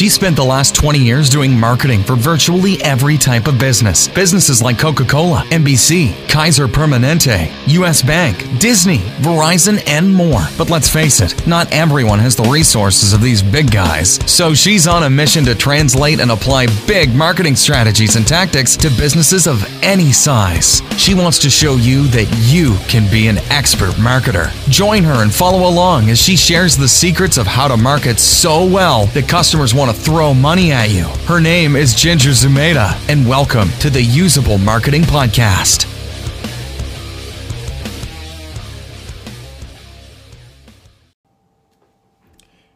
She spent the last 20 years doing marketing for virtually every type of business. Businesses like Coca Cola, NBC, Kaiser Permanente, US Bank, Disney, Verizon, and more. But let's face it, not everyone has the resources of these big guys. So she's on a mission to translate and apply big marketing strategies and tactics to businesses of any size. She wants to show you that you can be an expert marketer. Join her and follow along as she shares the secrets of how to market so well that customers want to throw money at you. Her name is Ginger Zumaeta, and welcome to the Usable Marketing Podcast.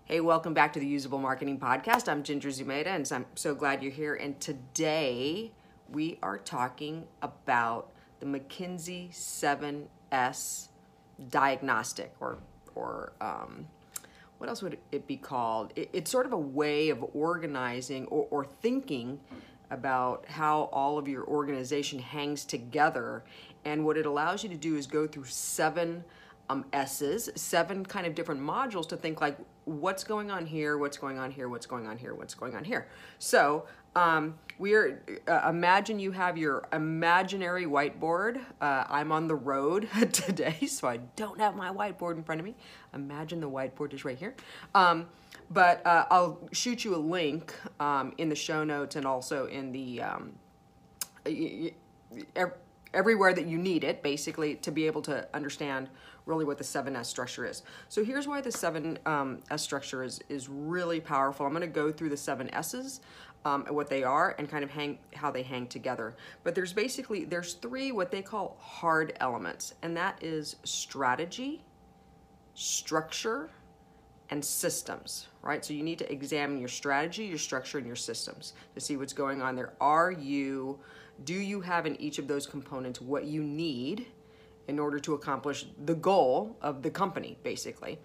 Hey, welcome back to the Usable Marketing Podcast. I'm Ginger Zumaeta, and I'm so glad you're here. And today we are talking about the McKinsey 7S diagnostic, or or um, what else would it be called? It, it's sort of a way of organizing or, or thinking about how all of your organization hangs together. And what it allows you to do is go through seven um, S's, seven kind of different modules to think like what's going on here, what's going on here, what's going on here, what's going on here. So um, we are, uh, imagine you have your imaginary whiteboard. Uh, I'm on the road today, so I don't have my whiteboard in front of me. Imagine the whiteboard is right here. Um, but uh, I'll shoot you a link um, in the show notes and also in the um, everywhere that you need it, basically, to be able to understand really what the 7S structure is. So here's why the 7S um, structure is, is really powerful. I'm going to go through the 7 S's, um, what they are, and kind of hang how they hang together. But there's basically, there's three what they call hard elements, and that is strategy, structure, and systems, right? So you need to examine your strategy, your structure, and your systems to see what's going on there. Are you do you have in each of those components what you need in order to accomplish the goal of the company, basically?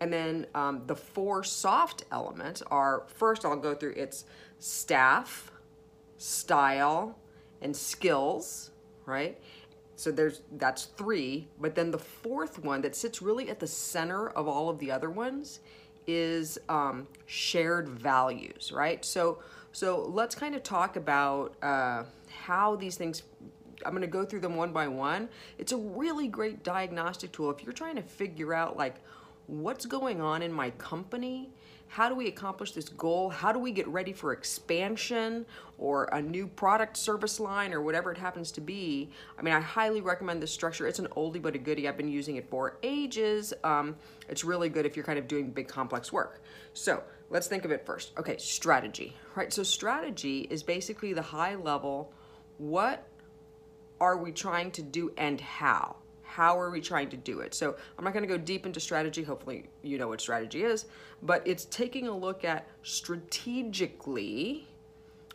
And then um, the four soft elements are first, I'll go through its staff, style, and skills, right? So there's that's three, but then the fourth one that sits really at the center of all of the other ones is um, shared values, right? So so let's kind of talk about uh, how these things I'm going to go through them one by one. It's a really great diagnostic tool if you're trying to figure out like what's going on in my company how do we accomplish this goal? How do we get ready for expansion or a new product service line or whatever it happens to be? I mean, I highly recommend this structure. It's an oldie but a goodie. I've been using it for ages. Um, it's really good if you're kind of doing big complex work. So let's think of it first. Okay, strategy, right? So strategy is basically the high level, what are we trying to do and how? How are we trying to do it? So I'm not going to go deep into strategy. Hopefully, you know what strategy is, but it's taking a look at strategically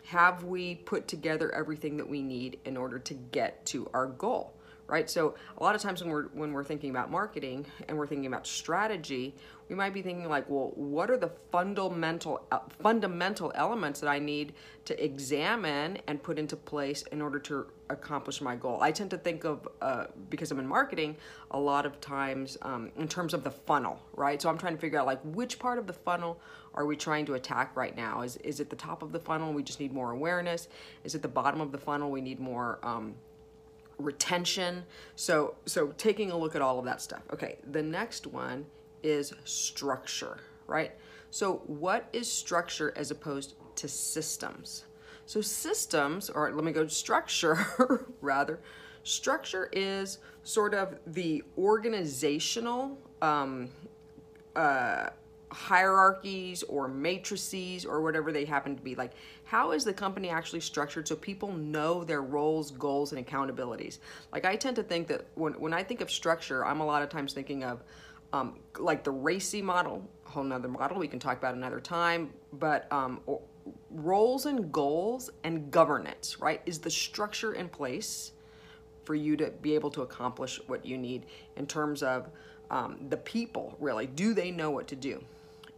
have we put together everything that we need in order to get to our goal right? So a lot of times when we're when we're thinking about marketing and we're thinking about strategy we might be thinking like well what are the fundamental uh, fundamental elements that i need to examine and put into place in order to accomplish my goal? I tend to think of uh, because i'm in marketing a lot of times um, in terms of the funnel right? So i'm trying to figure out like which part of the funnel are we trying to attack right now? Is, is it the top of the funnel? We just need more awareness. Is it the bottom of the funnel? We need more um, retention so so taking a look at all of that stuff okay the next one is structure, right? So, what is structure as opposed to systems? So, systems, or let me go structure rather, structure is sort of the organizational um, uh, hierarchies or matrices or whatever they happen to be. Like, how is the company actually structured so people know their roles, goals, and accountabilities? Like, I tend to think that when, when I think of structure, I'm a lot of times thinking of um, like the RACI model, a whole nother model we can talk about another time, but um, roles and goals and governance, right, is the structure in place for you to be able to accomplish what you need in terms of um, the people, really. Do they know what to do?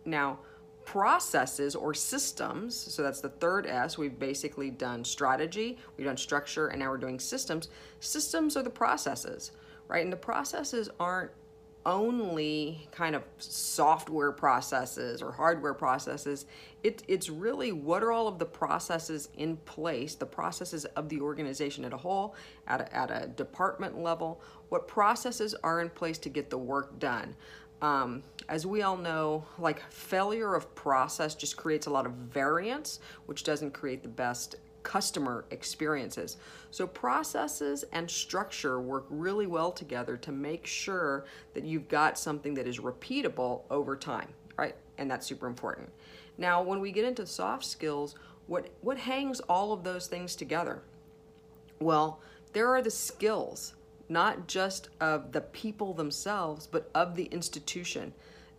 Now, processes or systems, so that's the third S, we've basically done strategy, we've done structure, and now we're doing systems. Systems are the processes, right? And the processes aren't only kind of software processes or hardware processes. It, it's really what are all of the processes in place, the processes of the organization at a whole, at a, at a department level, what processes are in place to get the work done. Um, as we all know, like failure of process just creates a lot of variance, which doesn't create the best customer experiences. So processes and structure work really well together to make sure that you've got something that is repeatable over time, right? And that's super important. Now, when we get into soft skills, what, what hangs all of those things together? Well, there are the skills, not just of the people themselves, but of the institution.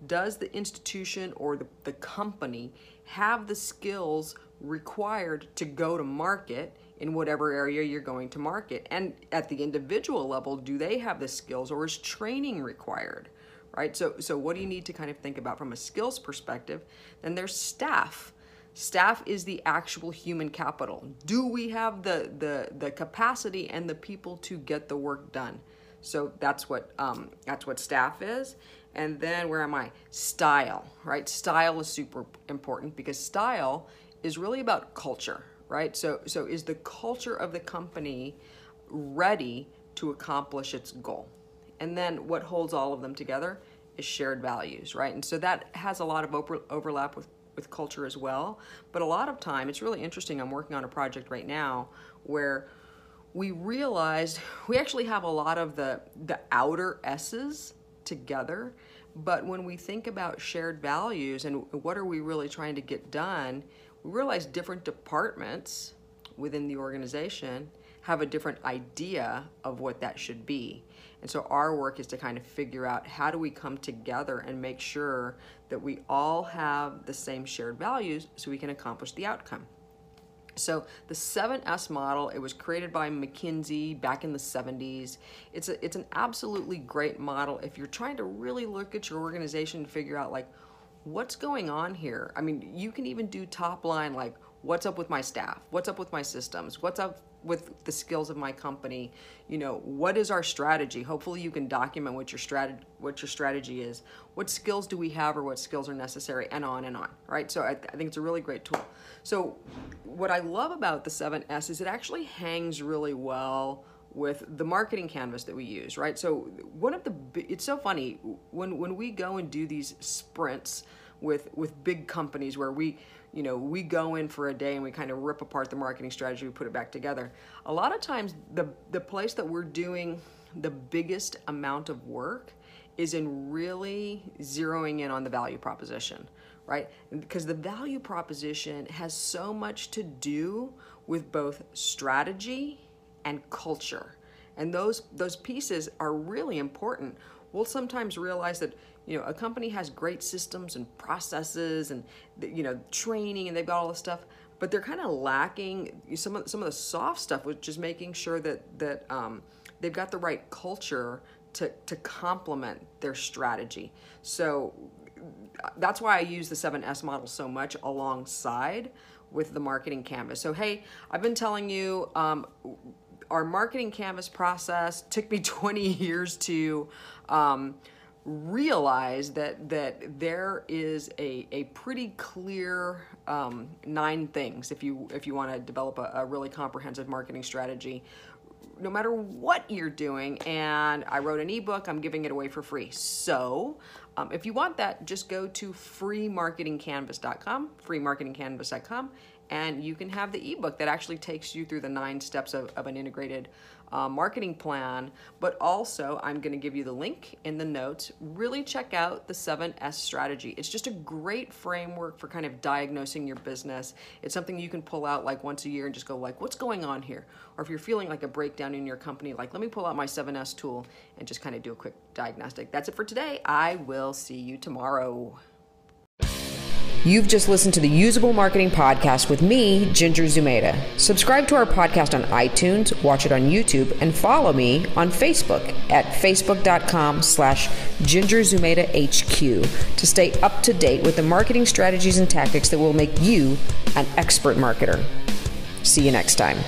Does the institution or the, the company have the skills required to go to market in whatever area you're going to market. And at the individual level, do they have the skills or is training required? Right? So so what do you need to kind of think about from a skills perspective? Then there's staff. Staff is the actual human capital. Do we have the the the capacity and the people to get the work done? So that's what um, that's what staff is. And then where am I? Style, right? Style is super important because style is really about culture, right? So, so is the culture of the company ready to accomplish its goal? And then what holds all of them together is shared values, right? And so that has a lot of over, overlap with, with culture as well. But a lot of time, it's really interesting. I'm working on a project right now where we realized we actually have a lot of the, the outer S's together. But when we think about shared values and what are we really trying to get done, we realize different departments within the organization have a different idea of what that should be. And so our work is to kind of figure out how do we come together and make sure that we all have the same shared values so we can accomplish the outcome. So the 7S model, it was created by McKinsey back in the 70s. It's a, it's an absolutely great model if you're trying to really look at your organization and figure out like what's going on here? I mean, you can even do top line like, what's up with my staff? What's up with my systems? What's up with the skills of my company? You know, what is our strategy? Hopefully you can document what your strategy what your strategy is. What skills do we have or what skills are necessary and on and on, right? So I, I think it's a really great tool. So what I love about the 7S is it actually hangs really well with the marketing canvas that we use, right? So one of the it's so funny when when we go and do these sprints with with big companies where we you know we go in for a day and we kind of rip apart the marketing strategy we put it back together a lot of times the the place that we're doing the biggest amount of work is in really zeroing in on the value proposition right because the value proposition has so much to do with both strategy and culture. And those those pieces are really important. We'll sometimes realize that you know a company has great systems and processes and you know training and they've got all this stuff, but they're kind of lacking some of some of the soft stuff, which is making sure that that um, they've got the right culture to to complement their strategy. So that's why I use the 7S model so much alongside with the marketing canvas. So hey, I've been telling you um, our marketing canvas process took me 20 years to um, realize that that there is a, a pretty clear um, nine things if you if you want to develop a, a really comprehensive marketing strategy. No matter what you're doing and i wrote an ebook i'm giving it away for free. So um, if you want that just go to freemarketingcanvas.com freemarketingcanvas.com and you can have the ebook that actually takes you through the nine steps of, of an integrated uh, marketing plan. But also, I'm going to give you the link in the notes. Really check out the 7S strategy. It's just a great framework for kind of diagnosing your business. It's something you can pull out like once a year and just go like, what's going on here? Or if you're feeling like a breakdown in your company, like, let me pull out my 7S tool and just kind of do a quick diagnostic. That's it for today. I will see you tomorrow. You've just listened to the Usable Marketing Podcast with me, Ginger Zumaeta. Subscribe to our podcast on iTunes, watch it on YouTube, and follow me on Facebook at facebook.com slash Ginger Zumaeta HQ to stay up to date with the marketing strategies and tactics that will make you an expert marketer. See you next time.